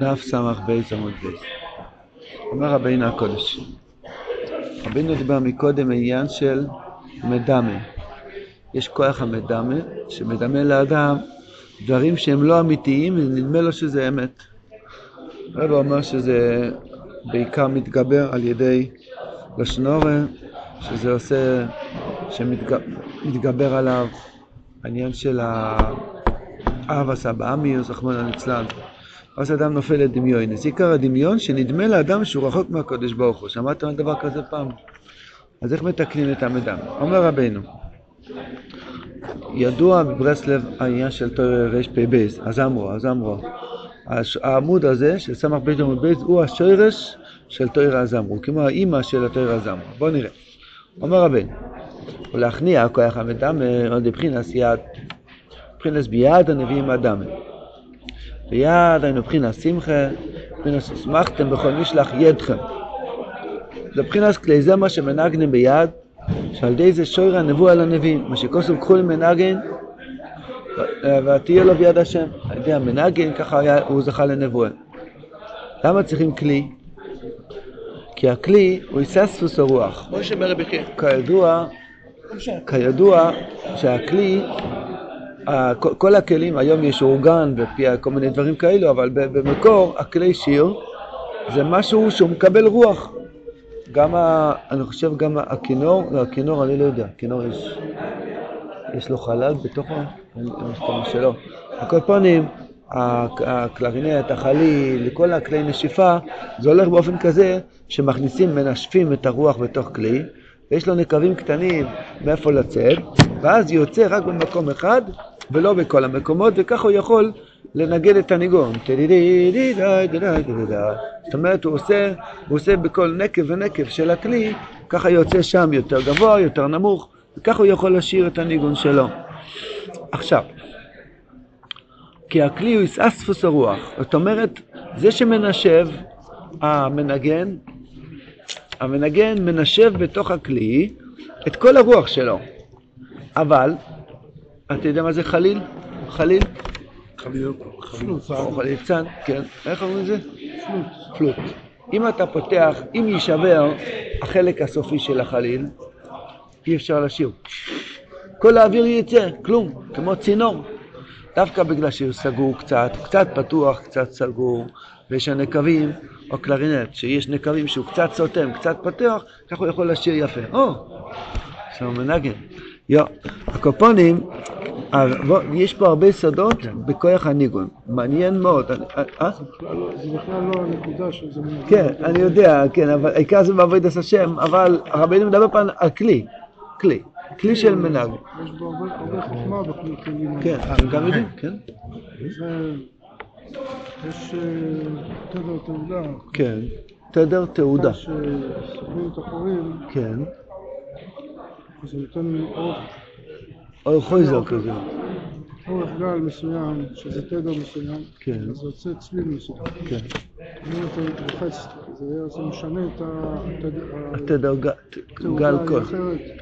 דף סמ"ך בייס עמוד בייס. אומר רבינו הקדוש. רבינו דיבר מקודם עניין של מדמה. יש כוח המדמה שמדמה לאדם דברים שהם לא אמיתיים ונדמה לו שזה אמת. הרב אומר שזה בעיקר מתגבר על ידי לשון הרע, שזה עושה, שמתגבר עליו העניין של האב סבאמיוס, רחמנא ליצלן. אז אדם נופל לדמיון. זה עיקר הדמיון שנדמה לאדם שהוא רחוק מהקודש ברוך הוא. שמעתם על דבר כזה פעם? אז איך מתקנים את המדם? אומר רבנו, ידוע בברסלב העניין של תואר רפ"ב, אז אמרו, אז אמרו. העמוד הזה של סמ"ך בית עמוד בית הוא השורש של תואר הזמרו, כמו האימא של התואר הזמרו. בואו נראה. אומר רבנו, ולהכניע כוח המדם עוד לבחינס יד, מבחינס ביד הנביאים אדם. ביד היינו מבחינס שמחה, מבחינס הוסמכתם בכל משלח ידכם. זה מבחינס כלי זה מה שמנגנים ביד, שעל ידי זה שויר הנבוא על הנביאים, מה שכוסו קחו למנגן ותהיה לו ביד השם. על ידי המנגן ככה היה, הוא זכה לנבואה. למה צריכים כלי? כי הכלי הוא היסספוס הרוח. כידוע, כידוע שהכלי, כל הכלים, היום יש אורגן ופי כל מיני דברים כאלו, אבל במקור הכלי שיר זה משהו שהוא מקבל רוח. גם, ה, אני חושב גם הכינור, לא, הכינור אני לא יודע, הכינור יש, יש לו חלל בתוכו, אני חושב שלא. על כל פנים, הקלרינט, החליל, כל הכלי נשיפה, זה הולך באופן כזה שמכניסים, מנשפים את הרוח בתוך כלי, ויש לו נקבים קטנים מאיפה לצאת, ואז יוצא רק במקום אחד ולא בכל המקומות, וככה הוא יכול לנגד את הניגון. זאת אומרת, הוא עושה, הוא עושה בכל נקב ונקב של הכלי, ככה יוצא שם יותר גבוה, יותר נמוך, וככה הוא יכול לשיר את הניגון שלו. עכשיו, כי הכלי הוא איסאספוס הרוח, זאת אומרת, זה שמנשב, המנגן, המנגן מנשב בתוך הכלי את כל הרוח שלו, אבל, אתה יודע מה זה חליל? חליל? או חליצן, כן. איך אומרים את זה? פלוט. אם אתה פותח, אם יישבר החלק הסופי של החליל, אי אפשר לשיר. כל האוויר יצא, כלום, כמו צינור. דווקא בגלל שהוא סגור קצת, קצת פתוח, קצת סגור, ויש הנקבים, או קלרינט, שיש נקבים שהוא קצת סותם, קצת פתוח, ככה הוא יכול לשיר יפה. או, עכשיו מנגן. יו, הקופונים, יש פה הרבה סודות בכוח הניגון, מעניין מאוד. זה בכלל לא הנקודה של זה. כן, אני יודע, כן, אבל העיקר זה בעבודת השם, אבל הרבינו מדבר פה על כלי, כלי, כלי של מנהג. יש בו הרבה חוכמה בכלים. כן, גם יודעים, כן. יש תדר תעודה. כן, תדר תעודה. שסוגרים את החורים. כן. זה נותן אורך. אורך חויזר כזה. אורך גל מסוים, שזה תדר מסוים, כן. אז זה יוצא צליל מסוים. כן. אם אתה לוחץ, זה משנה את התדר גל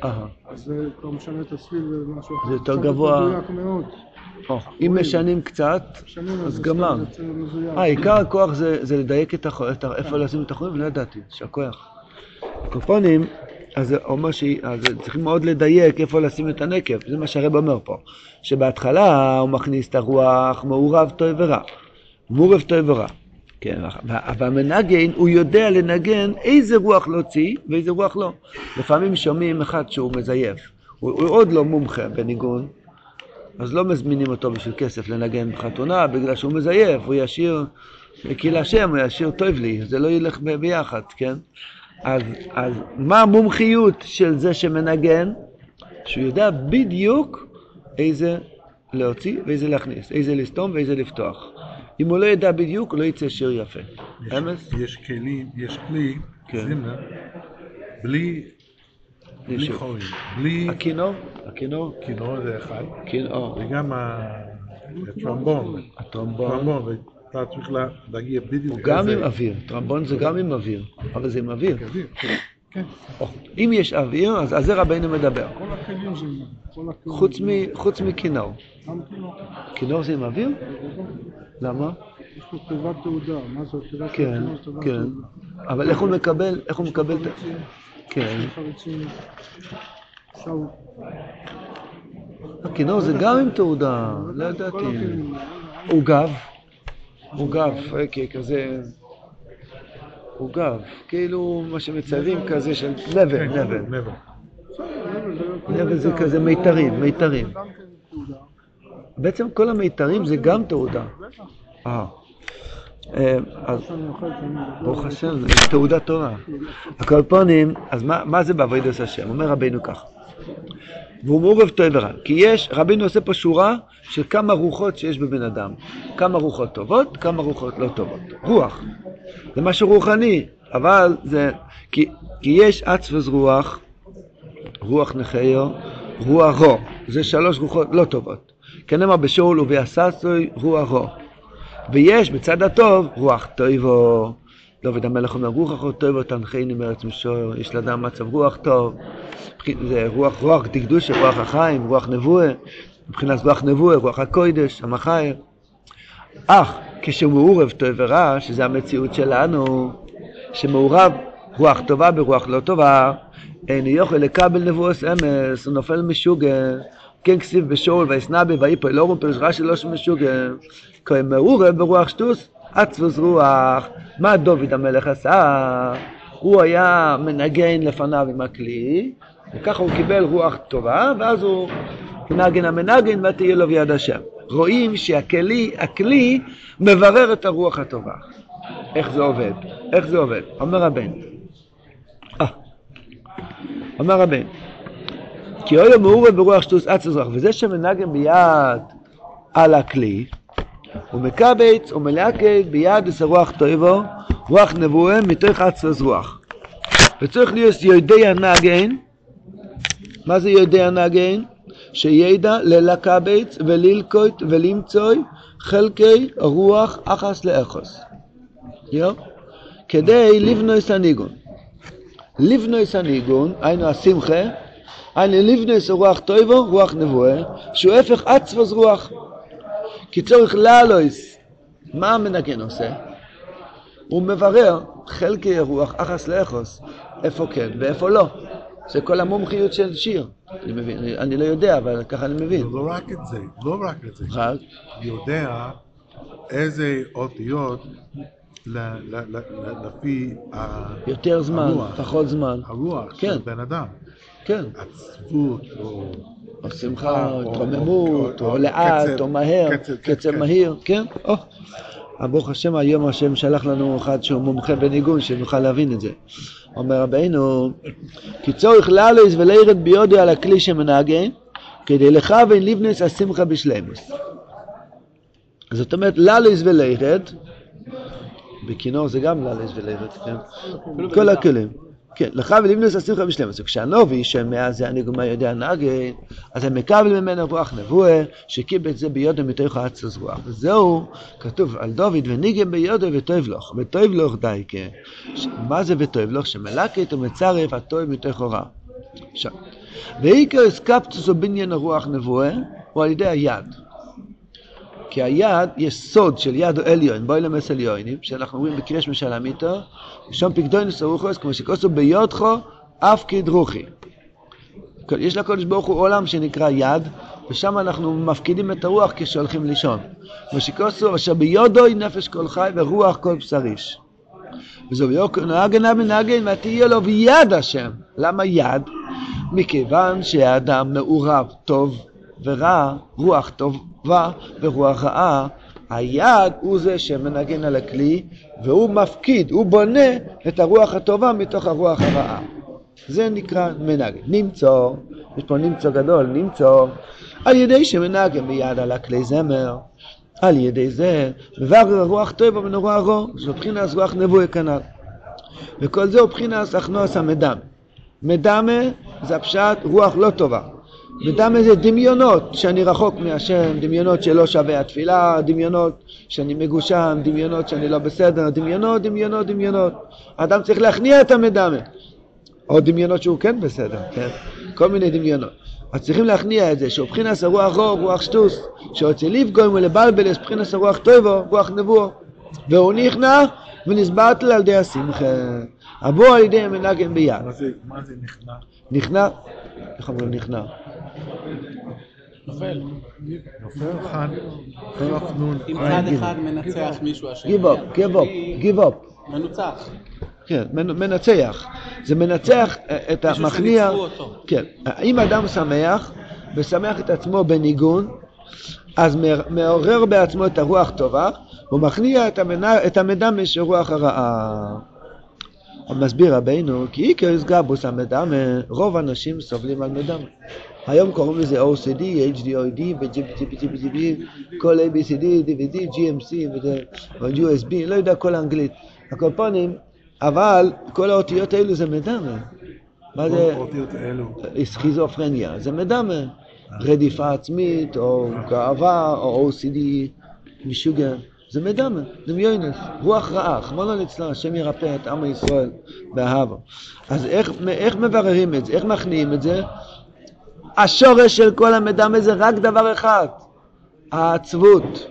אהה. אז זה כבר משנה את הצליל ומשהו אחר. זה יותר גבוה. אם משנים קצת, אז גמר. מזויף. אה, הכוח זה, לדייק. איפה לשים את החורים, ולא ידעתי, שהכוח. קופונים, אז זה אומר שצריכים מאוד לדייק איפה לשים את הנקב, זה מה שהרב אומר פה. שבהתחלה הוא מכניס את הרוח מעורב טוב ורע. מעורב טוב ורע. כן, אבל המנגן, הוא יודע לנגן איזה רוח להוציא ואיזה רוח לא. לפעמים שומעים אחד שהוא מזייף. הוא, הוא עוד לא מומחה בניגון, אז לא מזמינים אותו בשביל כסף לנגן בחתונה, בגלל שהוא מזייף, הוא ישיר כאילו השם, הוא ישיר טוב לי, זה לא ילך ב- ביחד, כן? אז, אז מה המומחיות של זה שמנגן? שהוא יודע בדיוק איזה להוציא ואיזה להכניס, איזה לסתום ואיזה לפתוח. אם הוא לא ידע בדיוק, לא יצא שיר יפה. אמס? יש כלים, יש כלי, כן. זמר, בלי בלי חורים, בלי הכינור? הכינור? כינור זה אחד, כינור. וגם הטרומבון, הטרומבון. טרומבון, ואתה צריך לה- להגיע בדיוק. הוא גם עם אוויר. טרומבון זה גם עם אוויר, אבל זה עם אוויר. כן, כן. או, אם יש אוויר, אז זה רבינו מדבר. חוץ מכינור. כינור זה עם אוויר? למה? יש לו תיבת תעודה, מה זה תיבת כן, כן. אבל איך הוא מקבל, איך הוא מקבל כן. עכשיו, הכינור זה גם עם תעודה, לא ידעתי. עוגב, עוגב, אה, כזה, עוגב, כאילו מה שמציירים כזה של נבל, נבל. נבל. נבל זה כזה מיתרים, מיתרים. כן. בעצם כל המיתרים זה גם תעודה. אה. אה, אז. ברוך השם, זה תעודת תורה. פנים, אז מה, זה בעבודת השם? אומר רבינו כך. והוא מעורב ורע. כי יש, רבינו עושה פה שורה של כמה רוחות שיש בבן אדם. כמה רוחות טובות, כמה רוחות לא טובות. רוח. זה משהו רוחני, אבל זה... כי, כי יש עצבז רוח, רוח נחיו, רוח רו. זה שלוש רוחות לא טובות. כנאמר בשאול וביססוי רוח רו. ויש בצד הטוב רוח טויבו. דוד המלך אומר רוח טויבו תנחני מארץ משור, יש לאדם מצב רוח טוב. זה רוח רוח דקדושה, רוח החיים, רוח נבואה. מבחינת רוח נבואה, רוח הקוידש, המחייב. אך כשהוא מעורב טוב ורע, שזה המציאות שלנו, שמעורב רוח טובה ברוח לא טובה, אין יוכל לקבל נבואס אמס, הוא נופל משוגע. כן כסיב בשאול וישנבי ויפול אלוהים פירוש רש"י לא שמשוגע. כהן מעורב ברוח שטוס, עצבוס רוח. מה דוד המלך עשה? הוא היה מנגן לפניו עם הכלי, וככה הוא קיבל רוח טובה, ואז הוא נגן המנגן ותהיה לו ביד השם. רואים שהכלי הכלי מברר את הרוח הטובה. איך זה עובד? איך זה עובד? אומר הבן. אה, אומר הבן. כי אוי מעורב ברוח שטוס עצוס רוח, וזה שמנגן ביד על הכלי, הוא מקבץ ומלהקד ביד את הרוח טויבו, רוח נבואה מתוך עצוס רוח. וצריך להיות יודע נגן, מה זה יודע נגן? שידע ללקבץ וללקוט ולמצוא חלקי רוח אחס לאחוס. יו? כדי לבנוס הניגון. לבנוס הניגון, היינו השמחה, היינו לבנוס רוח טויבו, רוח נבואה, שהוא הפך עצבוס רוח. כי צורך לעלויס, מה המנגן עושה? הוא מברר חלקי רוח אחס לאחוס, איפה כן ואיפה לא. זה כל המומחיות של שיר. אני מבין, אני, לא יודע, אבל ככה אני מבין. לא רק את זה, לא רק את זה. רק, יודע איזה אותיות לפי ה- יותר זמן, הרוח. פחות זמן. הרוח כן. של בן אדם. כן. עצבות או... או שמחה, או התרוממות, או- לאט, או מהר, קצב, קצב כן. מהיר, כן? ברוך השם, היום השם שלח לנו אחד שהוא מומחה בניגון, שנוכל להבין את זה. אומר רבינו, כי צורך לאלויס ולירד ביודו על הכלי שמנגן, כדי לכוון לבנס השמחה בשלמוס. זאת אומרת, לאלויס ולירד, בכינור זה גם לאלויס ולירד, כן? כל הכלים. כן, לך ולבנוס השמחה בשלמוס. וכשהנובי שומע זה הניגומה יודע נגן, אז הם מקבל ממנו רוח נבואה, שקיבל את זה ביודו מתוך העצוס רוח. וזהו, כתוב על דוד, וניגן ביודו וטויבלוך, וטויבלוך דייקה. ש- מה זה וטויבלוך? שמלקת ומצרף הטוב מתוך הוראה. עכשיו, ועיקר אסקפטוס או בניין הרוח נבואה, הוא על ידי היד. כי היד, יש סוד של יד עליון, בואי למס עליונים, שאנחנו רואים בקריש משלם איתו, שם פקדונוס הרוחוס, כמו שכוסו ביודכו, אף כדרוכי. יש לקודש ברוך הוא עולם שנקרא יד, ושם אנחנו מפקידים את הרוח כשהולכים לישון. כמו שכוסו, אשר ביודוי נפש כל חי ורוח כל בשר איש. וזו נהגן אבן נהגן ותהיה לו ביד השם. למה יד? מכיוון שהאדם מעורב טוב ורע, רוח טובה ורוח רעה, היד הוא זה שמנגן על הכלי והוא מפקיד, הוא בונה את הרוח הטובה מתוך הרוח הרעה. זה נקרא מנגן. נמצוא, יש פה נמצוא גדול, נמצוא, על ידי שמנגן ביד על הכלי זמר, על ידי זה מברר רוח טובה הרוח רוע, זו מבחינת רוח נבואי כנ"ל. וכל זה הוא מבחינת הכנוס המדמה. מדמה זה הפשט רוח לא טובה. מדמה זה דמיונות שאני רחוק מהשם, דמיונות שלא שווה התפילה, דמיונות שאני מגושם, דמיונות שאני לא בסדר, דמיונות, דמיונות, דמיונות. האדם צריך להכניע את המדמה. או דמיונות שהוא כן בסדר, כן? כל מיני דמיונות. אז צריכים להכניע את זה, שהוא בחינס הרוח רוח, רוח שטוס, שרוצה לפגום ולבלבל, יש בחינס הרוח טויבו, רוח נבואו. והוא נכנע ונסברת על ידי השמחה. אבוא על ידי מנגן ביד. מה זה נכנע? נכנע, איך אומרים נכנע? נופל. נופל אחד, כף נון, אם צד גימל. אחד מנצח מישהו השני. גיב אפ, גיב אפ, גיב אפ. מנוצח. כן, מנ- מנצח. זה מנצח אה, את המכניע. כן. אם אדם שמח, ושמח את עצמו בניגון, אז מעורר בעצמו את הרוח טובה, הוא מכניע את, המדמה של רוח הרעה. מסביר רבינו, כי איקרס גבוס המדמה, רוב האנשים סובלים על מדמה. היום קוראים לזה OCD, HDOD, ו-GBGB, כל ABCD, DVD, GMC, ו-USB, לא יודע כל האנגלית. הקופונים, אבל כל האותיות האלו זה מדמה. מה זה? האותיות האלו. סכיזופרניה, זה מדמה. רדיפה עצמית, או גאווה, או OCD, משוגע. זה מדמה, דמיונס, רוח רעה, חמונה ליצלן, השם ירפא את עם ישראל באהבו. אז איך, איך מבררים את זה? איך מכניעים את זה? השורש של כל המדמה זה רק דבר אחד, העצבות.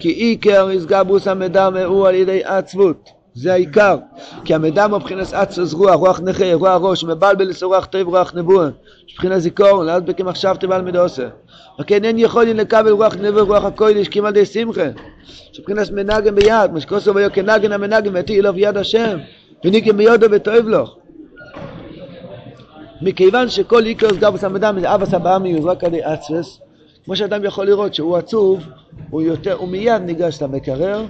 כי עיקר איסגבוס המדמה הוא על ידי עצבות, זה העיקר. כי המדמה מבחינת עצוס רוח, רוח נכה, רוח ראש, מבלבל לסורח טוב רוח נבואה. מבחינת זיכרון, אז בכי מחשבתי בעל מדוסה. וכן אין יכולים לקבל רוח נבואה רוח הקודש כמעט די שמחה. מבחינת מנגן ביד, משקוסו ויו כנגן המנגן ותהי לו ביד השם. וניקם ביודו וטוב לו. מכיוון שכל איקרוס גבוס המדמה זה אבא סבא מיוז רק על ידי עצבס, כמו שאדם יכול לראות שהוא עצוב, הוא יותר, הוא מיד ניגש למקרר,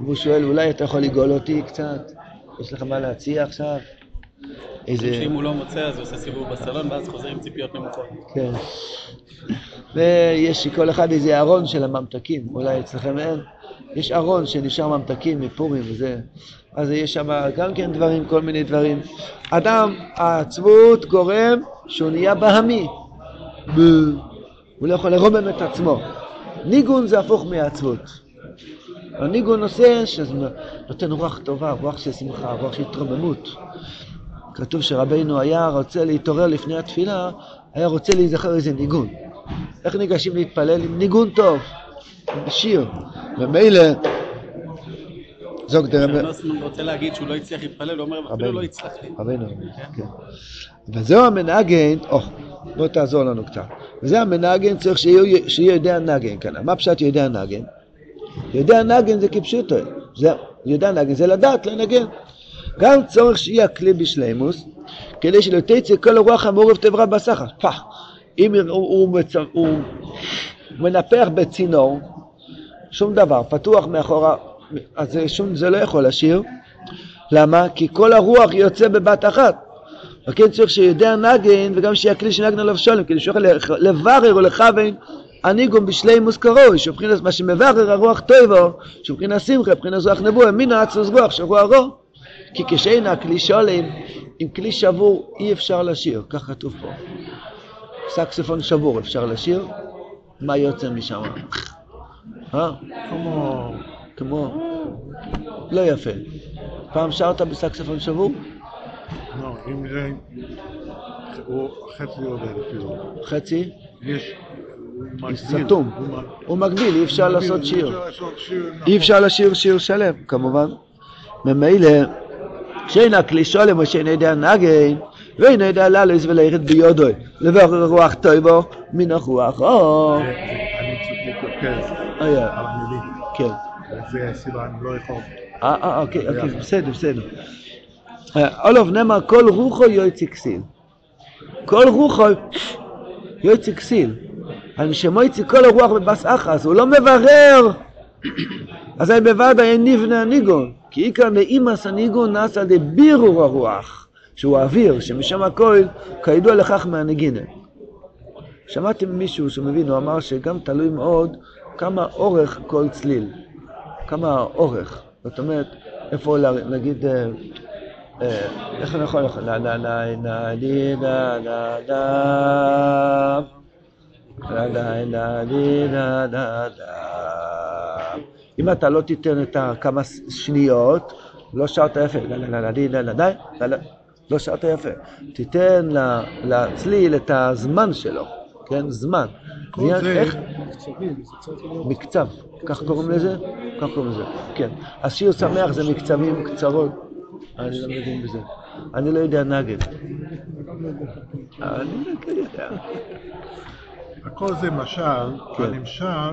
והוא שואל אולי אתה יכול לגאול אותי קצת? יש לך מה להציע עכשיו? איזה... שאם הוא לא מוצא אז הוא עושה סיבוב בסלון ואז חוזר עם ציפיות נמוכות. כן. ויש לכל אחד איזה ארון של הממתקים, אולי אצלכם אין. יש ארון שנשאר ממתקים מפורים וזה. אז יש שם גם כן דברים, כל מיני דברים. אדם, העצבות גורם שהוא נהיה בהמי. הוא לא יכול לרומם את עצמו. ניגון זה הפוך מעצבות. הניגון עושה שזה נותן רוח טובה, רוח של שמחה, רוח של התרוממות. כתוב שרבנו היה רוצה להתעורר לפני התפילה, היה רוצה להיזכר איזה ניגון. איך ניגשים להתפלל? עם ניגון טוב, בשיר. ומילא, זוג. כשנוסמן רוצה להגיד שהוא לא הצליח להתפלל, הוא אומר אפילו. לא הצלחתי. רבנו, כן. וזהו המנגן, או, בוא תעזור לנו קצת. וזה המנגן, צריך שיהיה יודע נגן כאן. מה פשט יודע נגן? יודע נגן זה כפשוטו. יודע נגן זה לדעת לנגן. גם צורך שיהיה הכלי בשלימוס, כדי שלא תצא כל הרוח המעורב תברה בסחר. פח. אם הוא מנפח בצינור, שום דבר, פתוח מאחורה, אז זה, שום, זה לא יכול לשיר. למה? כי כל הרוח יוצא בבת אחת. וכן צריך שיודע נגן וגם שיהיה כלי שנגן עליו שולם, כדי שיוכל לברר או לכוון הניגון בשלימוס קרוי, שבחינת מה שמברר הרוח טויבו, שבחינת שמחה, מבחינת רוח נבואה, מן העצוס רוח של רוח רוח. כי כשאין הכלי שולם, עם כלי שבור אי אפשר לשיר, כך כתוב פה. סקסופון שבור אפשר לשיר? מה יוצא משם? אה? כמו... כמו... לא יפה. פעם שרת בסקסופון שבור? לא, אם זה... הוא חצי עובד אפילו. חצי? יש... סתום. הוא מגביל, אי אפשר לעשות אי שיר. שיר נכון. אי אפשר לשיר שיר שלם, כמובן. ממילא, שאין הכלי שולם או שאין יודע נגן, ואין יודע ללס ולכת ביודוי, לברר רוח טויבו מן הרוח אור. אני צריך להתרכז היה, המילים. כן. זה הסיבה, אני לא יכול. אה, אה, אוקיי, אוקיי, בסדר, בסדר. אה, אולוב נאמר, כל רוחו יוצא כסיל. כל רוחו יוצא כסיל. על שמויצי כל הרוח בבס אחס, הוא לא מברר. אז אני בוודאי נבנה הניגון. כי עיקר לאימס הניגון נעשה על ידי בירור הרוח, שהוא האוויר, שמשם הכל כידוע לכך מהנגינה. שמעתי ממישהו שמבין, הוא אמר שגם תלוי מאוד כמה אורך כל צליל. כמה האורך. זאת אומרת, איפה לה- להגיד, אה, אה, איך אני יכול, לה לה לה לה לי לה לה לה לה לה לה לה לה לה אם אתה לא תיתן את הכמה שניות, לא שרת יפה, לה לה לה לה לה לה לה לא שרת יפה. תיתן לצליל את הזמן שלו, כן? זמן. זה, איך- זה להיות... מקצב, כך קוראים לזה? כך קוראים לזה, כן. אז שיר שמח זה מקצבים קצרות. אני לא מבין בזה. אני לא יודע נגד. אני לא יודע. הכל זה משל, כן. הנמשל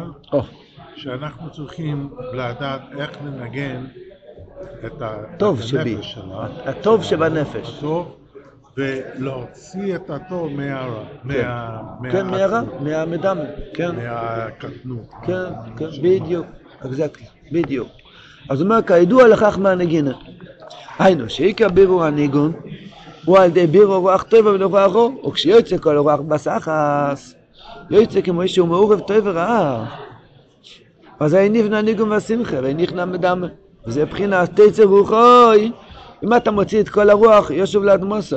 שאנחנו צריכים לדעת איך לנגן את. הנפש שלה, הטוב שבנפש. הטוב, ולהוציא את הטוב מהרע, מה- כן, מהרע, מהמדם. כן, מהקטנות. כן, כן, בדיוק. אקזקטלי, בדיוק. אז הוא אומר, כידוע לכך מהנגינה. היינו, שעיקר בירור הניגון הוא על ידי בירור רוח טובה ונורח רוע, וכשיוצא כל רוח בסחס, יוצא כמו שהוא מעורב טוב ורעה. אז היה נבנה ניגון והשמחה, ונכנע מדמה. וזה מבחינת תצא רוחוי. אם אתה מוציא את כל הרוח, ישוב לאדמוסו.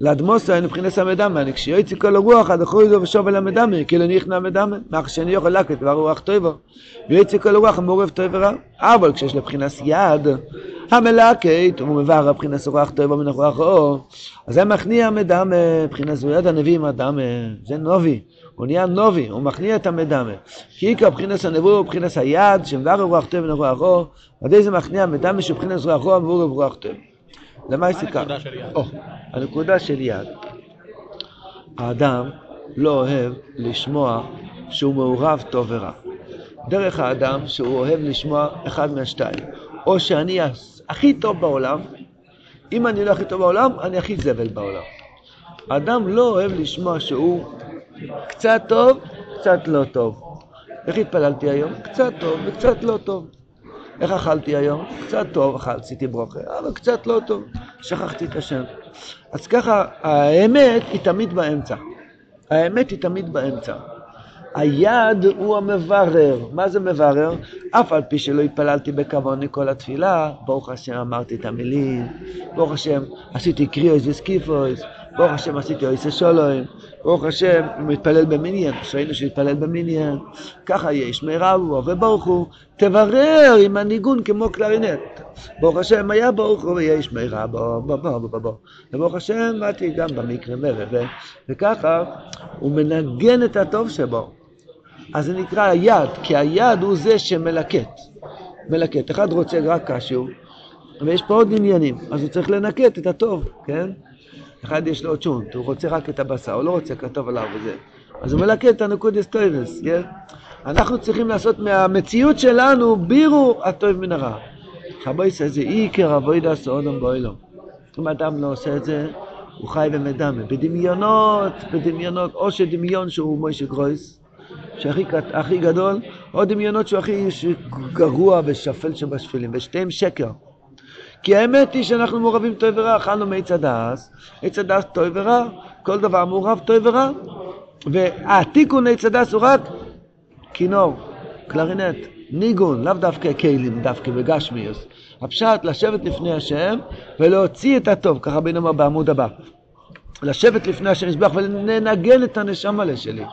לאדמוסו אין מבחינת המדמה, כשיוצא כל הרוח, עד אחוי זו ושוב אל המדמה, כאילו נכנע מדמה, מאח שאני יכול לקט דבר רוח טובה. ויוצא כל הרוח המעורב טוב ורע. אבל כשיש לבחינת יד, המלקט, הוא מבאר הבחינת רוח טובה מן הרוח אור, אז זה מכניע מדמה, מבחינת זו יד הנביא הדמה, זה נובי. הוא נהיה נובי, הוא מכניע את המדמה. כי עיקר מבחינת הנבוא הוא מבחינת היד, שמבאר רוח טוב הרוח אור, ועדי זה מכניע מדמה שבחינת רוח אור המעורב רוח טוב. למה מה יש סיכה? הנקודה של יד? או, הנקודה של יד. האדם לא אוהב לשמוע שהוא מעורב טוב ורע. דרך האדם שהוא אוהב לשמוע אחד מהשתיים. או שאני הכי טוב בעולם, אם אני לא הכי טוב בעולם, אני הכי זבל בעולם. האדם לא אוהב לשמוע שהוא קצת טוב, קצת לא טוב. איך התפללתי היום? קצת טוב וקצת לא טוב. איך אכלתי היום? קצת טוב, אכל, עשיתי ברוכה, אבל קצת לא טוב, שכחתי את השם. אז ככה, האמת היא תמיד באמצע. האמת היא תמיד באמצע. היד הוא המברר. מה זה מברר? אף על פי שלא התפללתי בכבוד כל התפילה, ברוך השם אמרתי את המילים, ברוך השם עשיתי קריאוס וסקיפוס, ברוך השם עשיתי אויסה שולוים, ברוך השם מתפלל במניין, שראינו שהתפלל במניין, ככה יש מירבו וברוך הוא, תברר עם הניגון כמו קלרינט. ברוך השם היה ברוך הוא ויש מירבו. וברוך השם באתי גם במקרה. ו... וככה הוא מנגן את הטוב שבו. אז זה נקרא היד, כי היד הוא זה שמלקט. מלקט. אחד רוצה רק קשיו, ויש פה עוד עניינים, אז הוא צריך לנקט את הטוב, כן? אחד יש לו צ'ונט, הוא רוצה רק את הבשר, הוא לא רוצה כתוב עליו וזה. אז הוא מלקט את הנקודס טויבס, כן? אנחנו צריכים לעשות מהמציאות שלנו בירור הטוב מן הרע. חבויס זה עיקר עבוידס האודום באוילום. אם אדם לא עושה את זה, הוא חי במדמה. בדמיונות, בדמיונות, או שדמיון שהוא מוישה גרויס, שהכי הכי גדול, או דמיונות שהוא הכי גרוע ושפל שבשפלים, ושתיהם שקר. כי האמת היא שאנחנו מעורבים טוב ורע, אכלנו מעץ הדעת, עץ הדעת טוב ורע, כל דבר מעורב טוב ורע, והתיקון עץ הדעת הוא רק כינור, קלרינט, ניגון, לאו דווקא כלים, דווקא בגשמיוס. הפשט, לשבת לפני השם ולהוציא את הטוב, ככה רבינו אומר בעמוד הבא. לשבת לפני השם יתברך ולנגן את הנשמה שלי.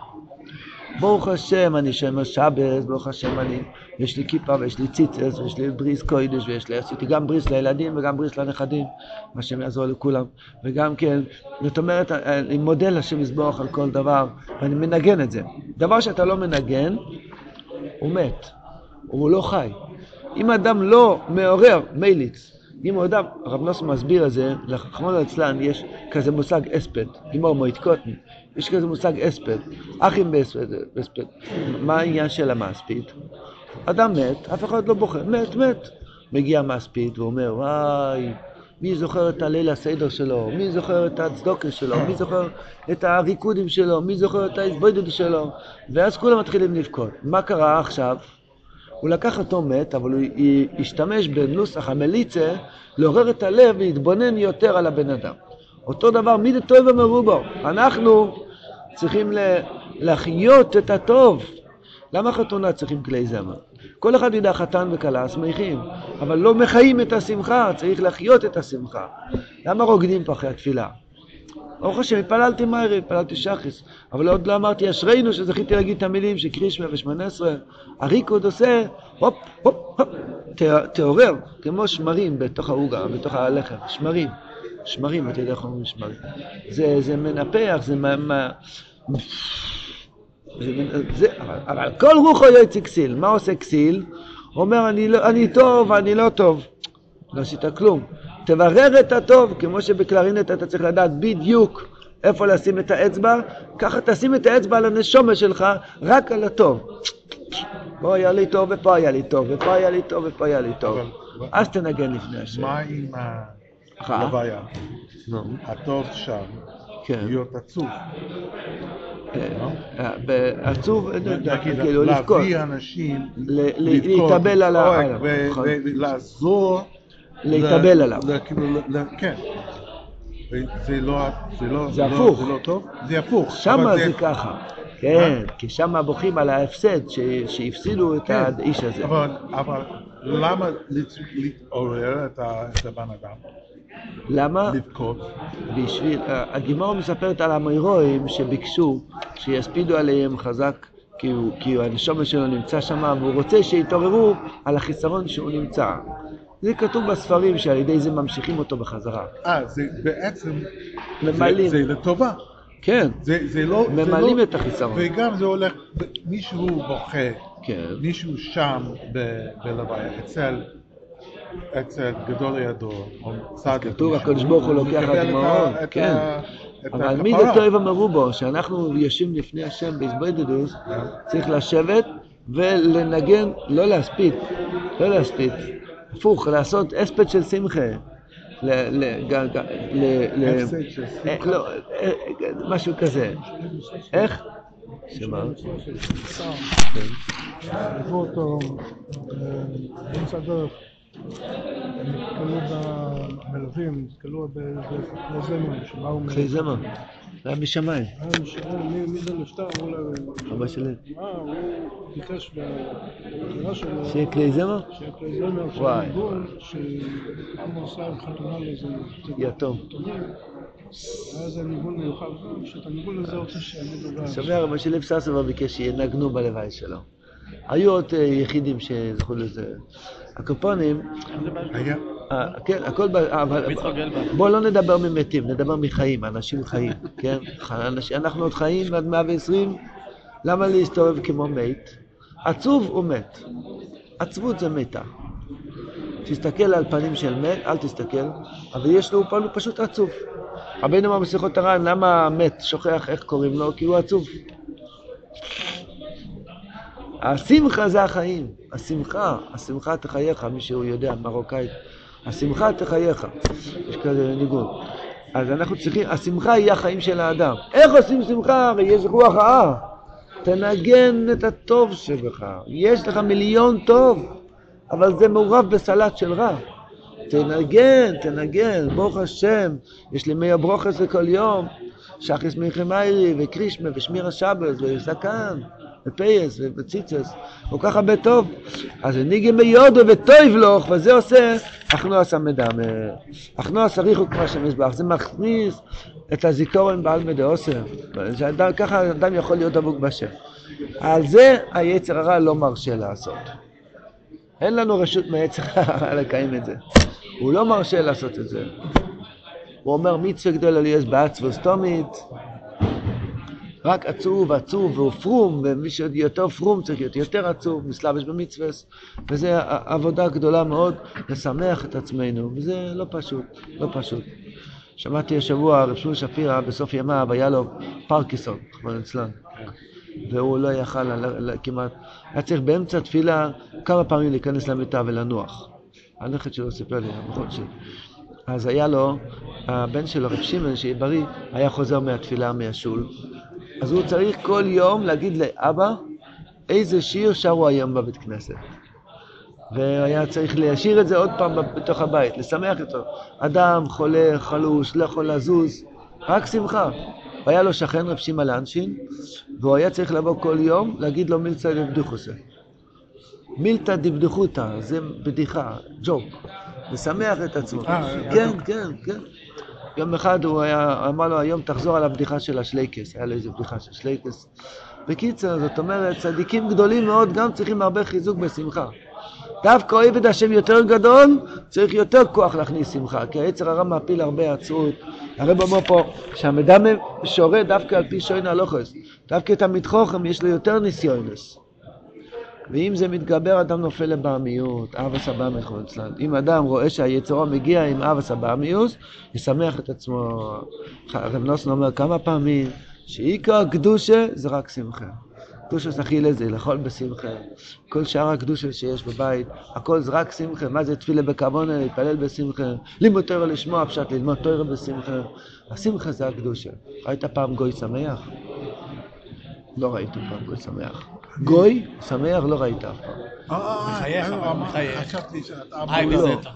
ברוך השם, אני שומר שבס, ברוך השם, אני, יש לי כיפה ויש לי ציצס ויש לי בריס קוידש ויש לי, עשיתי גם בריס לילדים וגם בריס לנכדים, השם יעזור לכולם, וגם כן, זאת אומרת, אני מודה לשם יזבח על כל דבר, ואני מנגן את זה. דבר שאתה לא מנגן, הוא מת, הוא לא חי. אם אדם לא מעורר מייליץ, אם הוא אדם, הרב נוסף מסביר את זה, לחכמון אצלן יש כזה מושג אספד, לימור מועד קוטן, יש כזה מושג אספד, אחים באספד. מה העניין של המספיד? אדם מת, אף אחד לא בוחר, מת, מת. מגיע מספיד ואומר, וואי, מי זוכר את הליל הסדר שלו? מי זוכר את הצדוקה שלו? מי זוכר את הריקודים שלו? מי זוכר את ההתבודדות שלו? ואז כולם מתחילים לבכות. מה קרה עכשיו? הוא לקח אותו מת, אבל הוא השתמש בנוסח המליצה לעורר את הלב ולהתבונן יותר על הבן אדם. אותו דבר, מי זה טוב ומרובו? אנחנו צריכים ל- לחיות את הטוב. למה חתונה צריכים כלי זמר? כל אחד יודע חתן וכלה שמחים, אבל לא מחיים את השמחה, צריך לחיות את השמחה. למה רוקדים פה אחרי התפילה? ברוך השם, התפללתי מהר, התפללתי שחס, אבל עוד לא אמרתי אשרינו שזכיתי להגיד את המילים של קרישמה ושמונה עשרה. הריקוד עושה הופ, הופ, הופ, תעורר, כמו שמרים בתוך העוגה, בתוך הלחם, שמרים. שמרים, אתה יודע איך אומרים שמרים. זה, זה מנפח, זה מה... מה... זה, זה, אבל, אבל כל רוחו יוצא כסיל. מה עושה כסיל? הוא אומר, אני, לא, אני טוב, אני לא טוב. לא עשית כלום. תברר את הטוב, כמו שבקלרינט אתה צריך לדעת בדיוק איפה לשים את האצבע, ככה תשים את האצבע על הנשומה שלך, רק על הטוב. פה היה לי טוב, ופה היה לי טוב, ופה היה לי טוב, ופה היה לי טוב. אז תנגן לפני השם. מה עם אה? הלוויה? נו, הטוב שם, כן. להיות עצוב. אה, אה, בעצוב, נגיד, כאילו, לבכות. להביא אנשים, להתאבל על ה- לצעוק עליו, ו- נכון. ולעזור. להתאבל עליו. ל- כאילו, כן. וזה לא, זה לא, זה לא- הפוך. זה לא טוב? זה הפוך. שמה זה ככה. כן, כי שמה בוכים על ההפסד שהפסידו את כן, האיש הזה. אבל, אבל למה להתעורר את הבן אדם? למה? לבכות? בשביל, הגימור מספרת על המוירואים שביקשו שיספידו עליהם חזק כי, הוא, כי הנשומר שלו נמצא שם והוא רוצה שיתעוררו על החיסרון שהוא נמצא. זה כתוב בספרים שעל ידי זה ממשיכים אותו בחזרה. אה, זה בעצם, ממלאים. זה, זה לטובה. כן, זה, זה לא... זה ממלאים לא, את החיסרון. וגם זה הולך, מישהו בוכה, כן. מישהו שם ב- בלוויה, אצל, אצל גדול הידוע, או צדיק. כתוב, הקדוש ברוך הוא לוקח מקבל על את דמעות, ה- את כן. אבל הכפרה. מידי טוב אמרו בו, שאנחנו יושבים לפני השם בהזבודדוס, צריך לשבת ולנגן, לא להספיד, לא להספיד, הפוך, לעשות הספד של שמחה. אה, לא, אה, משהו כזה. איך? שמה? כן. ליוו אותו אה, באמצע הדרך. הם נתקלו במלווים, נתקלו באיזה כלי זמר שבאו מ... אחרי זה היה משמיים. מי זה נפטר, אמרו להם, אבא שלי. מה, הוא ביקש בדירה שלו, שיהיה כלי זמר? שיהיה כלי זמר וואי. שאבא עושה חתונה לאיזה יתום. היה איזה ניגון מיוחד, שאת הניגון הזה רוצה שיעמידו גם. שומע, רבי שלי פססובר ביקש שינגנו בלוואי שלו. היו עוד אה, יחידים שזכו לזה. הקופונים, אה, כן, הכל, ב- אבל יצחק גלבן. בוא לא נדבר ממתים, נדבר מחיים, אנשים חיים, כן? אנחנו עוד חיים עד 120, למה להסתובב כמו מת? עצוב הוא מת. עצבות זה מתה. תסתכל על פנים של מת, אל תסתכל, אבל יש לו הוא פשוט עצוב. רבינו אמר בשיחות הר"ן, למה מת שוכח איך קוראים לו? כי הוא עצוב. השמחה זה החיים, השמחה, השמחה תחייך, מי שהוא יודע, מרוקאית, השמחה תחייך, יש כזה ניגון. אז אנחנו צריכים, השמחה היא החיים של האדם. איך עושים שמחה? הרי יש רוח רעה. תנגן את הטוב שבך, יש לך מיליון טוב, אבל זה מעורב בסלט של רע. תנגן, תנגן, ברוך השם, יש לי מי הברוכס לכל יום, שחס מלחמיירי וקרישמה ושמיר השבת וזקן ופייס וציצס, כל כך הרבה טוב. אז ניגם ביודו וטויב לוך, וזה עושה אחנועס המדמה. אחנועס אריכו כמו שמזבח, זה מכניס את הזיכרון בעל מדעוסר. שאדם- ככה אדם יכול להיות דבוק בשם. על זה היצר הרע לא מרשה לעשות. אין לנו רשות מהיצר הרע לקיים את זה. הוא לא מרשה לעשות את זה. הוא אומר מצווה גדולה ליאס בעצבו סתומית, רק עצוב, עצוב והוא פרום, ומי שעוד יותר פרום צריך להיות יותר עצוב, מסלבש במצווה, וזו עבודה גדולה מאוד לשמח את עצמנו, וזה לא פשוט, לא פשוט. שמעתי השבוע, רב שמואל שפירא, בסוף ימיו היה לו פרקיסון, רחמנא ליצלן, והוא לא יכל כמעט, היה צריך באמצע תפילה כמה פעמים להיכנס למיטה ולנוח. הנכד שלו סיפר לי, המכון שלי. אז היה לו, הבן שלו, רב שמעון, שיהיה בריא, היה חוזר מהתפילה מהשול. אז הוא צריך כל יום להגיד לאבא איזה שיר שרו היום בבית כנסת. והיה צריך להשאיר את זה עוד פעם בתוך הבית, לשמח אותו. אדם חולה, חלוש, לא יכול לזוז, רק שמחה. והיה לו שכן רב שמעון לאנשין, והוא היה צריך לבוא כל יום להגיד לו מילתא דבדיחוסה. מילתא דבדיחותא, זה בדיחה, ג'וק. לשמח את עצמו. אה, כן, כן, כן. יום אחד הוא היה, אמר לו, היום תחזור על הבדיחה של השלייקס, היה לו איזה בדיחה של שלייקס. בקיצר, זאת אומרת, צדיקים גדולים מאוד גם צריכים הרבה חיזוק בשמחה. דווקא עבד השם יותר גדול, צריך יותר כוח להכניס שמחה, כי היצר הרע מפיל הרבה עצרות. הרב אומר פה שהמדמה שורה דווקא על פי שוין הלוכס, דווקא את המתחוכם יש לו יותר ניסיונס. ואם זה מתגבר, אדם נופל לבעמיות, אבס הבאמיך אצלן. אם אדם רואה שהיצרו מגיע עם אבס הבאמיוס, ישמח את עצמו. הרב נוסן אומר כמה פעמים, שעיקר הקדושה זה רק שמחה. קדושת אכילה זה לאכול בשמחה. כל שאר הקדושה שיש בבית, הכל זה רק שמחה. מה זה תפילה בכוונה, להתפלל בשמחה. לימוד תורה לשמוע, פשט ללמוד תורה בשמחה. השמחה זה הקדושה. ראית פעם גוי שמח? לא ראיתי פעם גוי שמח. גוי שמח לא ראית אף פעם. אה, מחייך, אה, אה, מחייך. חשבתי שאתה.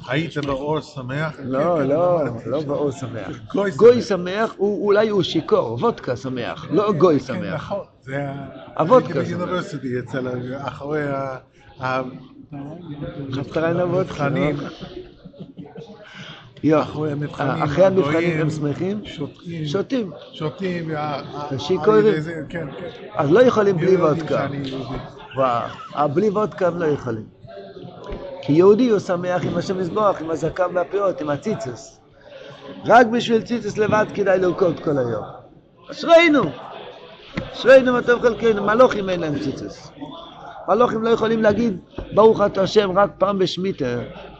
היית באור שמח? לא, לא, לא באור שמח. גוי גוי שמח, הוא- אולי הוא שיכור, וודקה שמח, לא גוי כן, שמח. נכון. זה ה- הוודקה הייתי שמח. באוניברסיטי אצל אחרי ה- חפטרן הוודקה. המבחנים. יו, אחרי המבחנים. אה, אחרי המבחנים הם שמחים? שותים. שותים. שותים. שיכורים. כן, כן. אז לא יכולים בלי וודקה. אה, בלי וודקה הם לא יכולים. כי יהודי הוא שמח עם השם יזבוח, עם הזקן והפאות, עם הציצוס. רק בשביל ציצוס לבד כדאי לרקוד כל היום. אשרינו! אשרינו מה טוב חלקנו, מלוכים אין להם ציצוס. מלוכים לא יכולים להגיד ברוך אתה השם רק פעם בשמיטה,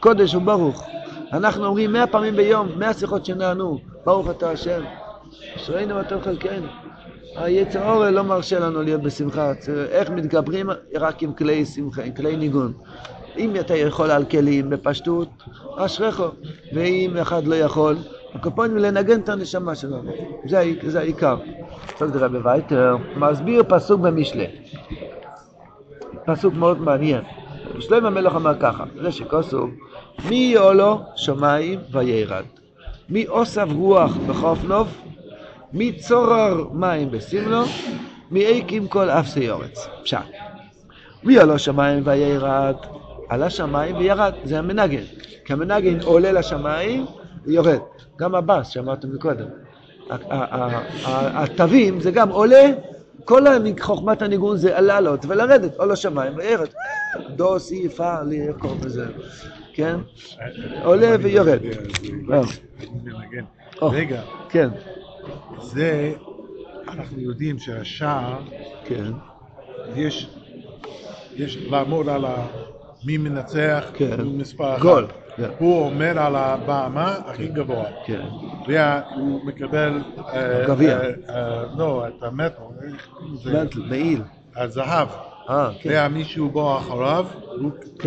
קודש וברוך. אנחנו אומרים מאה פעמים ביום, מאה שיחות שנענו, ברוך אתה השם. אשרינו מה טוב חלקנו. היצר אורל לא מרשה לנו להיות בשמחה. איך מתגברים? רק עם כלי שמחה, עם כלי ניגון. אם אתה יכול על כלים בפשטות, אשריך. ואם אחד לא יכול, הקופונים לנגן את הנשמה שלנו. זה, זה העיקר. עכשיו נראה בווייטר, מסביר פסוק במשלי. פסוק מאוד מעניין. שלמה המלך אמר ככה, זה שכוסו, מי עולו שמיים וירד, מי אוסף רוח בחוף נוף, מי צורר מים בסמלו, מי איקים כל אפסי יורץ. פשט. מי עולו שמיים וירד, עלה שמיים וירד, זה המנגן. כי המנגן עולה לשמיים ויורד. גם הבאס שאמרתם מקודם. התווים זה גם עולה, כל חוכמת הניגון זה לעלות ולרדת, או לשמיים וירד. דו, סי, פה, לי, איך קוראים לזה, כן? עולה ויורד. לא, אה. רגע, כן, זה, אנחנו יודעים שהשער, כן, יש, יש לעמוד על ה... מי מנצח, כן. מספר אחת. גול, כן. הוא עומד על הבמה הכי גבוה. כן. והוא מקבל... אה, גביע. אה, אה, לא, את המטרו? מנטל, מעיל. הזהב. אה, כן. והמישהו בא אחריו.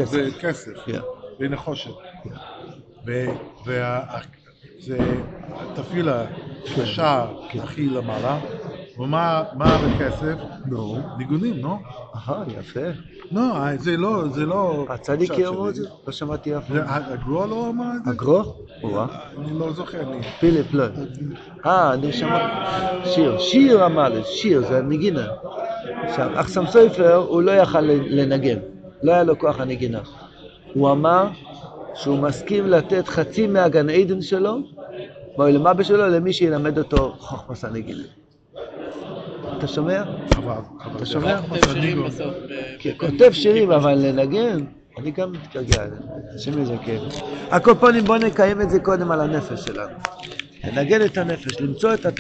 זה כסף. ונחושת. וזה השער כן. הכי למעלה. ומה מה בכסף? נו. ניגונים, לא? אהה, יפה. לא, זה לא, זה לא... הצדיק פשט אמרו את. זה? לא שמעתי אף פעם. הגרוע לא אמר את זה? הגרו? אני לא זוכר. פיליפ לא. אה, אני שמעתי. שיר. שיר אמר לי, שיר, זה נגינה. עכשיו, אחסם סופר, הוא לא יכל לנגן. לא היה לו כוח הנגינה. הוא אמר שהוא מסכים לתת חצי מהגן עדן שלו, בעולמה שלו, למי שילמד אותו חוכמס הנגינה. אתה שומע? אתה שומע? כותב שירים כן, שירים, אבל לנגן, אני גם מתגעגע, השם יזכה. הקופונים, בואו נקיים את זה קודם על הנפש שלנו. לנגן את הנפש, למצוא את